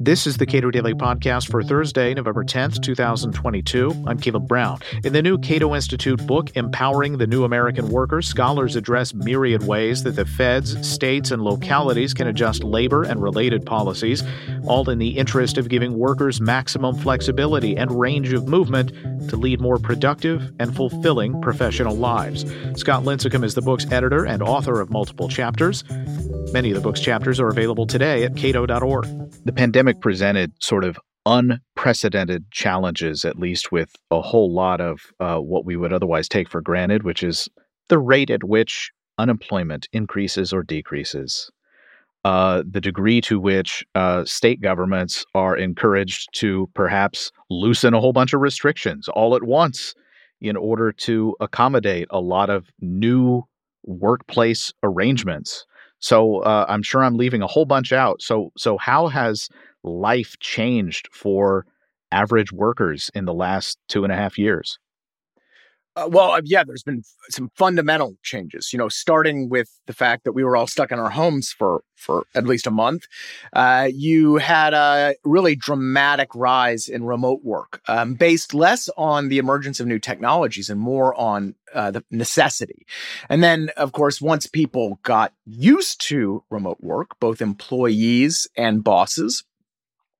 This is the Cato Daily Podcast for Thursday, November 10th, 2022. I'm Caleb Brown. In the new Cato Institute book, Empowering the New American Worker, scholars address myriad ways that the feds, states, and localities can adjust labor and related policies, all in the interest of giving workers maximum flexibility and range of movement to lead more productive and fulfilling professional lives. Scott Lincicome is the book's editor and author of multiple chapters. Many of the book's chapters are available today at cato.org. The pandemic presented sort of unprecedented challenges, at least with a whole lot of uh, what we would otherwise take for granted, which is the rate at which unemployment increases or decreases. Uh, the degree to which uh, state governments are encouraged to perhaps loosen a whole bunch of restrictions all at once in order to accommodate a lot of new workplace arrangements. So uh, I'm sure I'm leaving a whole bunch out. So so how has life changed for average workers in the last two and a half years? Uh, well, uh, yeah, there's been some fundamental changes. You know, starting with the fact that we were all stuck in our homes for for at least a month. Uh, you had a really dramatic rise in remote work, um, based less on the emergence of new technologies and more on uh, the necessity. And then, of course, once people got used to remote work, both employees and bosses,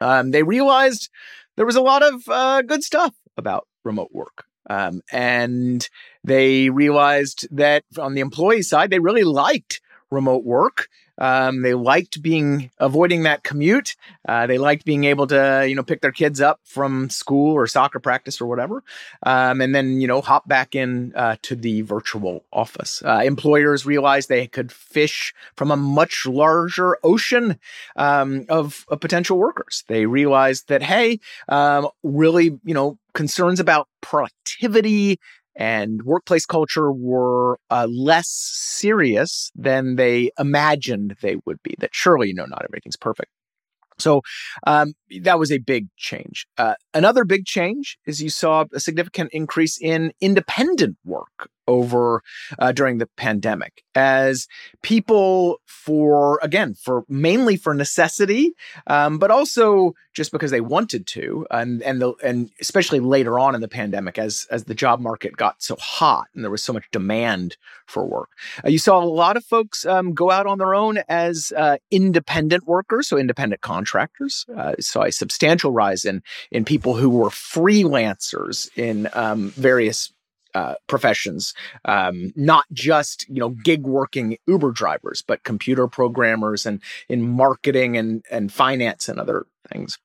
um, they realized there was a lot of uh, good stuff about remote work. Um, and they realized that on the employee side, they really liked remote work. Um, they liked being avoiding that commute. Uh, they liked being able to, you know, pick their kids up from school or soccer practice or whatever, um, and then you know hop back in uh, to the virtual office. Uh, employers realized they could fish from a much larger ocean um, of, of, potential workers. They realized that hey, um, really, you know, concerns about productivity and workplace culture were uh, less serious than they imagined they would be. That surely, you know, not everything's perfect. So um, that was a big change. Uh, another big change is you saw a significant increase in independent work over uh, during the pandemic. As people for again for mainly for necessity um, but also just because they wanted to and and the and especially later on in the pandemic as as the job market got so hot and there was so much demand for work. Uh, you saw a lot of folks um, go out on their own as uh, independent workers so independent contractors. Uh, saw a substantial rise in in people who were freelancers in um, various uh, professions, um, not just you know gig working Uber drivers, but computer programmers and in marketing and and finance and other things.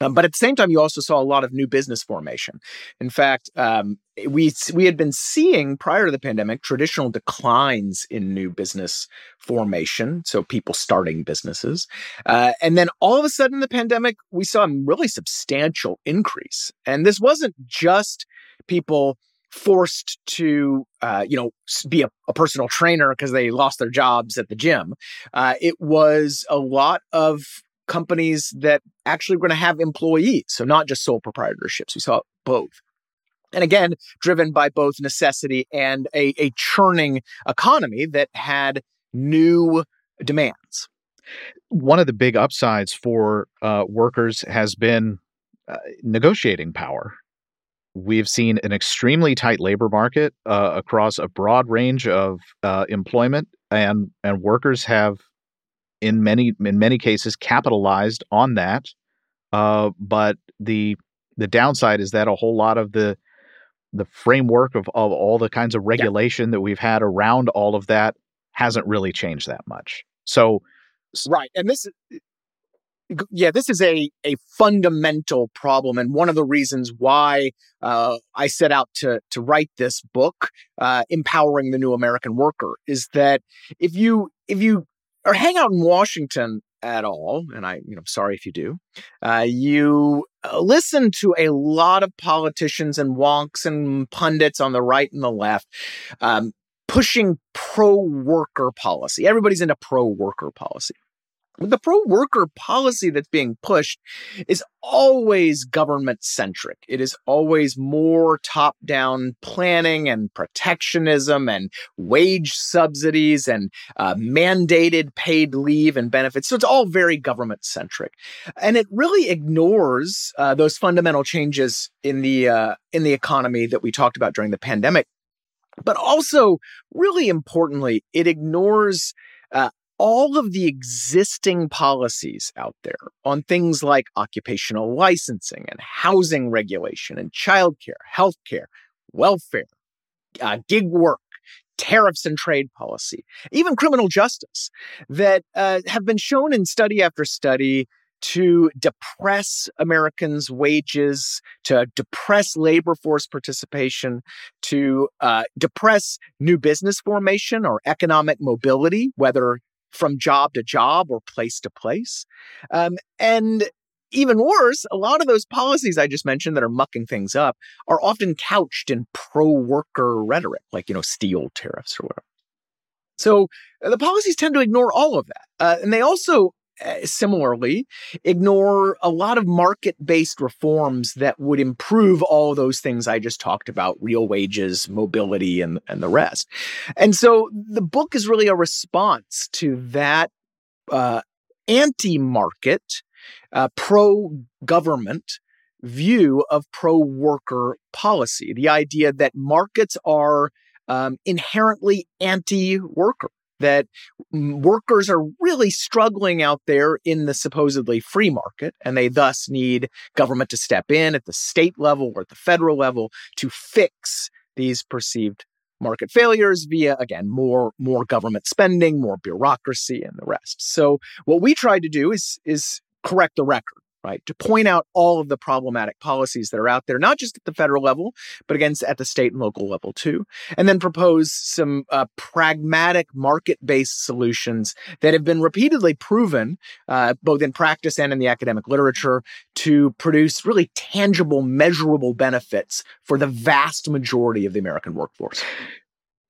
Um, but at the same time, you also saw a lot of new business formation. In fact, um, we we had been seeing prior to the pandemic traditional declines in new business formation, so people starting businesses, uh, and then all of a sudden, the pandemic, we saw a really substantial increase. And this wasn't just people forced to uh, you know be a, a personal trainer because they lost their jobs at the gym. Uh, it was a lot of companies that actually were going to have employees so not just sole proprietorships. We saw both. And again driven by both necessity and a, a churning economy that had new demands. One of the big upsides for uh, workers has been uh, negotiating power We've seen an extremely tight labor market uh, across a broad range of uh, employment, and and workers have, in many in many cases, capitalized on that. Uh, but the the downside is that a whole lot of the the framework of, of all the kinds of regulation yeah. that we've had around all of that hasn't really changed that much. So, right, and this yeah, this is a a fundamental problem, and one of the reasons why uh, I set out to to write this book, uh, empowering the new American worker, is that if you if you or hang out in Washington at all, and I, you know, sorry if you do, uh, you uh, listen to a lot of politicians and wonks and pundits on the right and the left. Um, pushing pro worker policy. Everybody's into pro worker policy. The pro worker policy that's being pushed is always government centric. It is always more top down planning and protectionism and wage subsidies and uh, mandated paid leave and benefits. So it's all very government centric. And it really ignores uh, those fundamental changes in the, uh, in the economy that we talked about during the pandemic. But also, really importantly, it ignores uh, all of the existing policies out there on things like occupational licensing and housing regulation and childcare, healthcare, welfare, uh, gig work, tariffs and trade policy, even criminal justice that uh, have been shown in study after study to depress Americans' wages, to depress labor force participation, to uh, depress new business formation or economic mobility, whether from job to job or place to place. Um, and even worse, a lot of those policies I just mentioned that are mucking things up are often couched in pro worker rhetoric, like, you know, steel tariffs or whatever. So uh, the policies tend to ignore all of that. Uh, and they also similarly ignore a lot of market based reforms that would improve all those things I just talked about real wages, mobility, and, and the rest. And so the book is really a response to that uh, anti market, uh, pro government view of pro worker policy. The idea that markets are um, inherently anti worker that workers are really struggling out there in the supposedly free market, and they thus need government to step in at the state level or at the federal level to fix these perceived market failures via again more more government spending more bureaucracy and the rest. So what we tried to do is is correct the record right? To point out all of the problematic policies that are out there, not just at the federal level, but again at the state and local level too. And then propose some uh, pragmatic market based solutions that have been repeatedly proven, uh, both in practice and in the academic literature, to produce really tangible, measurable benefits for the vast majority of the American workforce.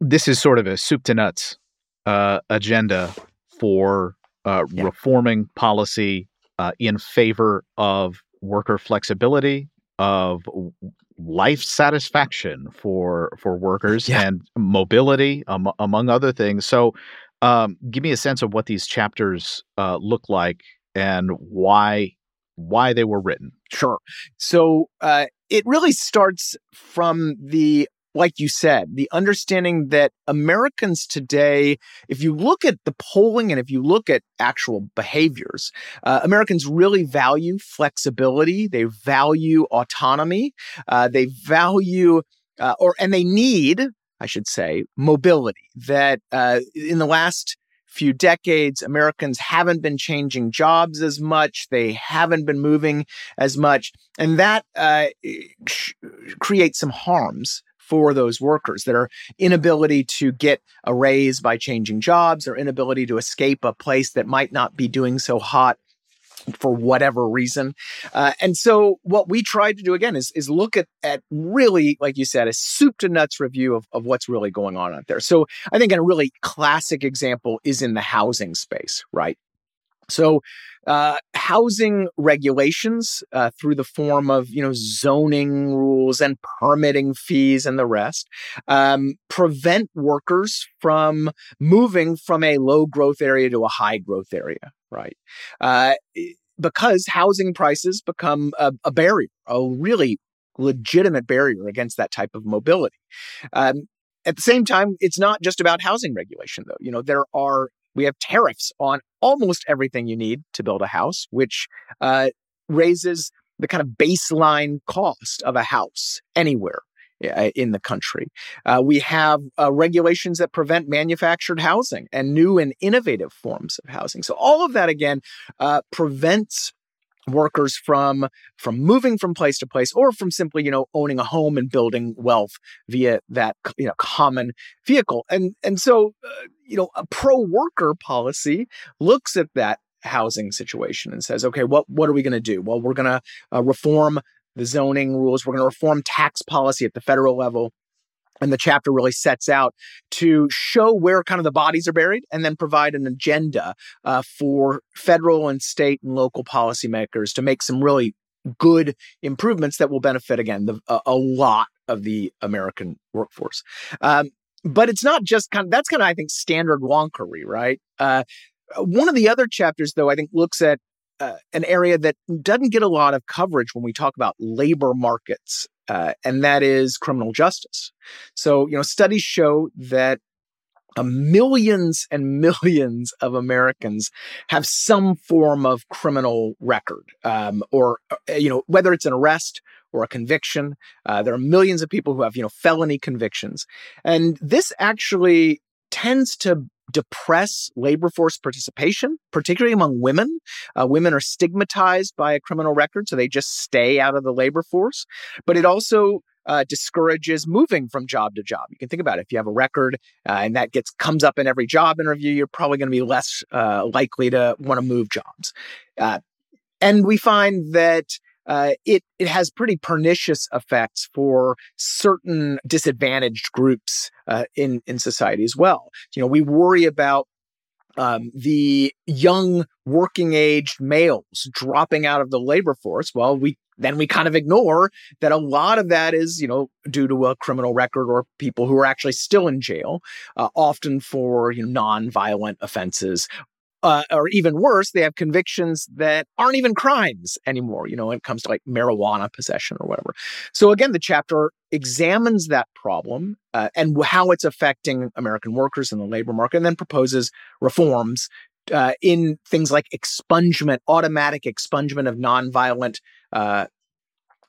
This is sort of a soup to nuts uh, agenda for uh, yeah. reforming policy uh, in favor of worker flexibility, of life satisfaction for for workers yeah. and mobility um, among other things. So, um, give me a sense of what these chapters uh, look like and why why they were written. Sure. So uh, it really starts from the like you said, the understanding that Americans today, if you look at the polling and if you look at actual behaviors, uh, Americans really value flexibility. They value autonomy. Uh, they value, uh, or, and they need, I should say, mobility. That uh, in the last few decades, Americans haven't been changing jobs as much. They haven't been moving as much. And that uh, creates some harms for those workers their inability to get a raise by changing jobs or inability to escape a place that might not be doing so hot for whatever reason. Uh, and so what we tried to do again is, is look at, at really, like you said, a soup to nuts review of, of what's really going on out there. So I think a really classic example is in the housing space, right? So uh, housing regulations uh, through the form of you know zoning rules and permitting fees and the rest um, prevent workers from moving from a low growth area to a high growth area right? Uh, because housing prices become a, a, barrier a really legitimate barrier against that type of mobility. Um, at the same time it's not just about housing regulation though. You know there are we have tariffs on almost everything you need to build a house, which uh, raises the kind of baseline cost of a house anywhere uh, in the country. Uh, we have uh, regulations that prevent manufactured housing and new and innovative forms of housing. So all of that again uh, prevents workers from from moving from place to place or from simply you know owning a home and building wealth via that you know common vehicle. And and so uh, you know a pro worker policy looks at that housing situation and says okay what what are we going to do? Well we're going to uh, reform the zoning rules. We're going to reform tax policy at the federal level and the chapter really sets out to show where kind of the bodies are buried and then provide an agenda uh, for federal and state and local policymakers to make some really good improvements that will benefit again the, a, a lot of the American workforce. Um, but it's not just kind of that's kind of I think standard wonkery, right? Uh, one of the other chapters, though, I think looks at uh, an area that doesn't get a lot of coverage when we talk about labor markets, uh, and that is criminal justice. So, you know, studies show that uh, millions and millions of Americans have some form of criminal record, um, or uh, you know, whether it's an arrest or a conviction. Uh, there are millions of people who have you know felony convictions, and this actually tends to depress labor force participation, particularly among women. Uh, women are stigmatized by a criminal record, so they just stay out of the labor force. But it also uh, discourages moving from job to job. You can think about it. If you have a record uh, and that gets comes up in every job interview, you're probably going to be less uh, likely to want to move jobs. Uh, and we find that uh, it it has pretty pernicious effects for certain disadvantaged groups uh, in in society as well. You know, we worry about um, the young working aged males dropping out of the labor force. Well, we then we kind of ignore that a lot of that is, you know, due to a criminal record or people who are actually still in jail, uh, often for you know, non-violent offenses uh, or even worse, they have convictions that aren't even crimes anymore, you know, when it comes to like marijuana possession or whatever. So again, the chapter examines that problem uh, and how it's affecting American workers in the labor market and then proposes reforms uh, in things like expungement, automatic expungement of nonviolent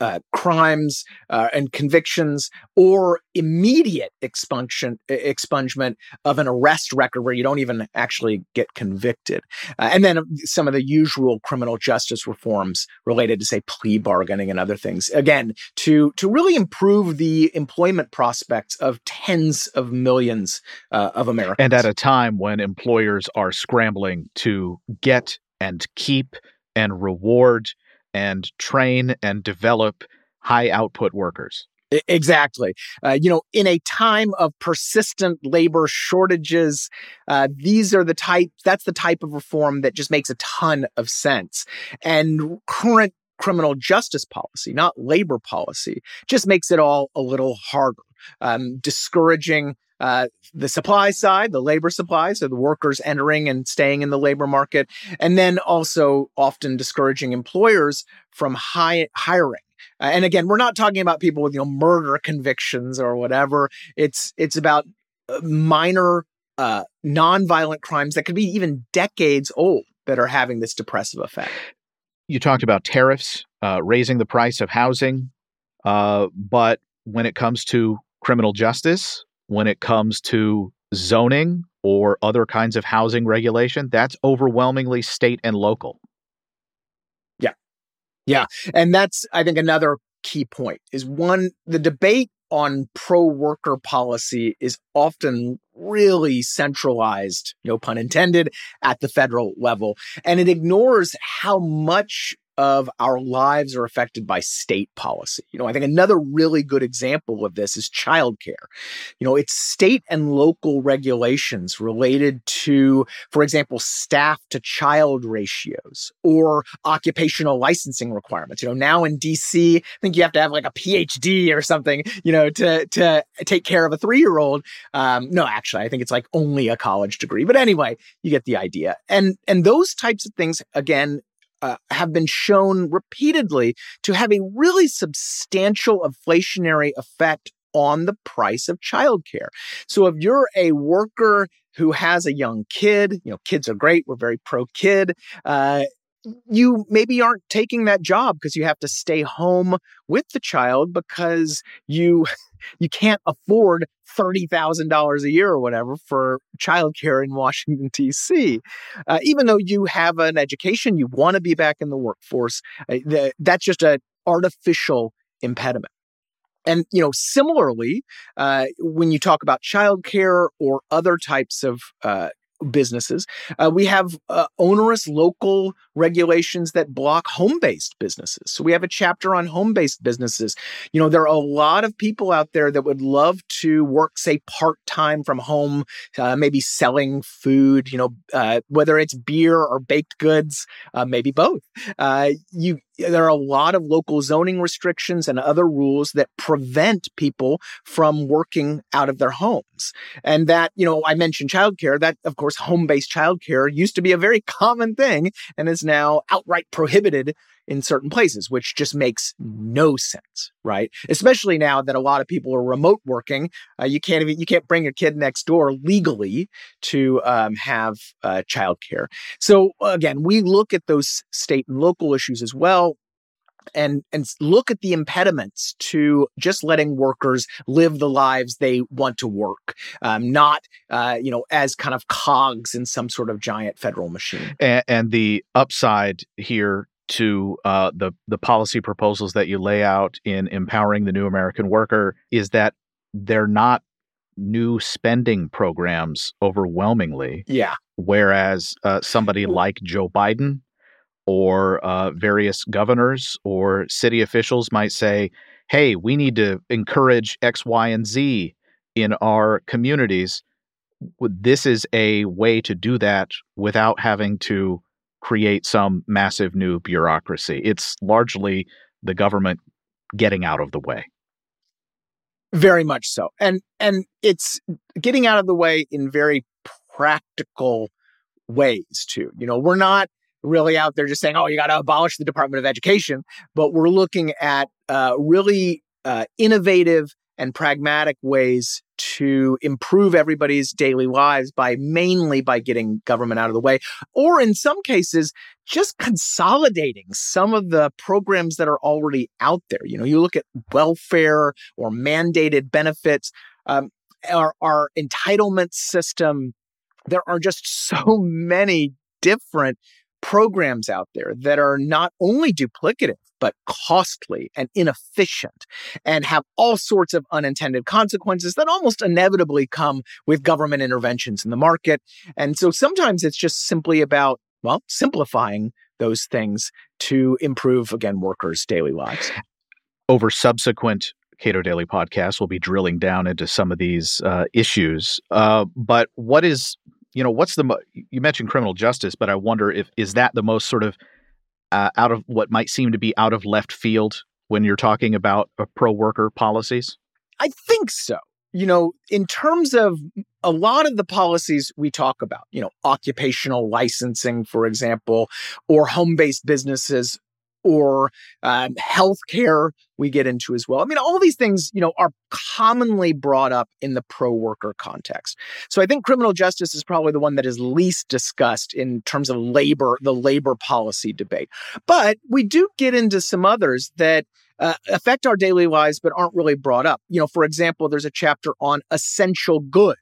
uh, crimes uh, and convictions or immediate expunction expungement of an arrest record where you don't even actually get convicted. Uh, and then um, some of the usual criminal justice reforms related to say plea bargaining and other things. Again to to really improve the employment prospects of tens of millions uh, of Americans. And at a time when employers are scrambling to get and keep and reward and train and develop high output workers. Exactly. Uh, you know, in a time of persistent labor shortages, uh, these are the type, that's the type of reform that just makes a ton of sense. And current criminal justice policy, not labor policy, just makes it all a little harder, um, discouraging uh, the supply side, the labor supply, so the workers entering and staying in the labor market, and then also often discouraging employers from hiring. Uh, and again, we're not talking about people with you know murder convictions or whatever. It's it's about uh, minor uh, nonviolent crimes that could be even decades old that are having this depressive effect. You talked about tariffs uh, raising the price of housing, uh, but when it comes to criminal justice, when it comes to zoning or other kinds of housing regulation, that's overwhelmingly state and local. Yeah. Yeah. And that's, I think, another key point is one, the debate on pro worker policy is often really centralized, no pun intended, at the federal level. And it ignores how much of our lives are affected by state policy. You know, I think another really good example of this is childcare. You know, it's state and local regulations related to, for example, staff to child ratios or occupational licensing requirements. You know, now in DC, I think you have to have like a PhD or something, you know, to to take care of a three year old. Um, no, actually, I think it's like only a college degree. But anyway, you get the idea. And and those types of things again uh, have been shown repeatedly to have a really substantial inflationary effect on the price of childcare. So if you're a worker who has a young kid, you know, kids are great. We're very pro kid. Uh, you maybe aren't taking that job because you have to stay home with the child because you you can't afford $30,000 a year or whatever for childcare in Washington, D.C. Uh, even though you have an education, you want to be back in the workforce, uh, the, that's just an artificial impediment. And you know, similarly, uh, when you talk about childcare or other types of uh, businesses. Uh, we have uh, onerous local regulations that block home based businesses. So we have a chapter on home based businesses. You know, there are a lot of people out there that would love to work, say, part time from home, uh, maybe selling food, you know, uh, whether it's beer or baked goods, uh, maybe both. Uh, you there are a lot of local zoning restrictions and other rules that prevent people from working out of their homes. And that, you know, I mentioned childcare. That, of course, home based childcare used to be a very common thing and is now outright prohibited in certain places, which just makes no sense, right? Especially now that a lot of people are remote working, uh, you can't even you can't bring your kid next door legally to um, have uh, childcare. So again, we look at those state and local issues as well and and look at the impediments to just letting workers live the lives they want to work, um, not uh, you know as kind of cogs in some sort of giant federal machine. And, and the upside here to uh, the the policy proposals that you lay out in empowering the new American worker is that they're not new spending programs overwhelmingly. Yeah. Whereas uh, somebody like Joe Biden or uh, various governors or city officials might say, "Hey, we need to encourage X, Y, and Z in our communities." This is a way to do that without having to create some massive new bureaucracy. It's largely the government getting out of the way. Very much so. And and it's getting out of the way in very practical ways too. You know, we're not really out there just saying, "Oh, you got to abolish the Department of Education," but we're looking at uh, really uh, innovative and pragmatic ways to improve everybody's daily lives by mainly by getting government out of the way or in some cases just consolidating some of the programs that are already out there. You know you look at welfare or mandated benefits um, our, our entitlement system there are just so many different programs out there that are not only duplicative, but costly and inefficient and have all sorts of unintended consequences that almost inevitably come with government interventions in the market. And so sometimes it's just simply about, well, simplifying those things to improve, again, workers' daily lives. Over subsequent Cato Daily podcasts, we'll be drilling down into some of these uh, issues. Uh, but what is you know, what's the mo- you mentioned criminal justice, but I wonder if is that the most sort of uh, out of what might seem to be out of left field when you're talking about uh, pro worker policies? I think so. You know, in terms of a lot of the policies we talk about, you know, occupational licensing, for example, or home based businesses or um, healthcare we get into as well. I mean, all these things, you know, are commonly brought up in the pro worker context. So I think criminal justice is probably the one that is least discussed in terms of labor, the labor policy debate. But we do get into some others that uh, affect our daily lives but aren't really brought up. You know, for example, there's a chapter on essential goods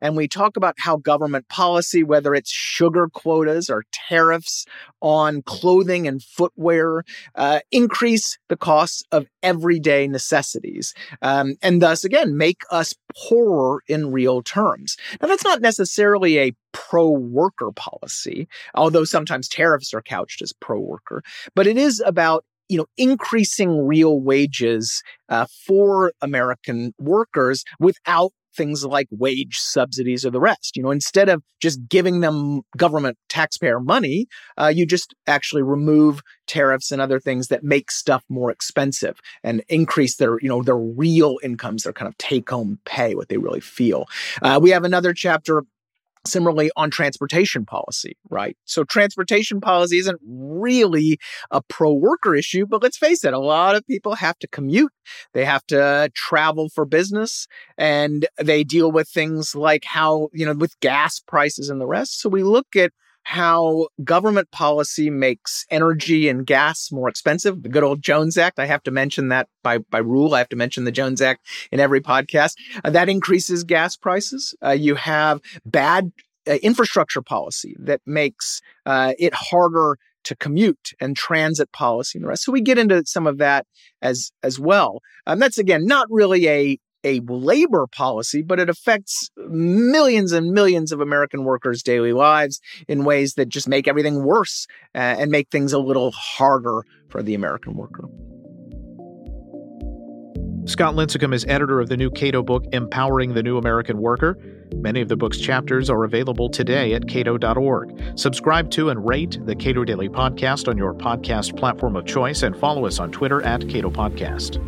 and we talk about how government policy, whether it's sugar quotas or tariffs on clothing and footwear, uh, increase the costs of everyday necessities. Um, and thus, again, make us poorer in real terms. Now, that's not necessarily a pro worker policy, although sometimes tariffs are couched as pro worker, but it is about you know, increasing real wages uh, for American workers without things like wage subsidies or the rest. You know, instead of just giving them government taxpayer money, uh, you just actually remove tariffs and other things that make stuff more expensive and increase their, you know, their real incomes, their kind of take home pay, what they really feel. Uh, we have another chapter Similarly, on transportation policy, right? So, transportation policy isn't really a pro worker issue, but let's face it, a lot of people have to commute. They have to travel for business and they deal with things like how, you know, with gas prices and the rest. So, we look at how government policy makes energy and gas more expensive. The good old Jones Act. I have to mention that by, by rule. I have to mention the Jones Act in every podcast. Uh, that increases gas prices. Uh, you have bad uh, infrastructure policy that makes uh, it harder to commute and transit policy and the rest. So we get into some of that as as well. And that's again not really a a labor policy, but it affects millions and millions of American workers' daily lives in ways that just make everything worse uh, and make things a little harder for the American worker. Scott Lincicome is editor of the new Cato book, Empowering the New American Worker. Many of the book's chapters are available today at cato.org. Subscribe to and rate the Cato Daily Podcast on your podcast platform of choice and follow us on Twitter at Cato Podcast.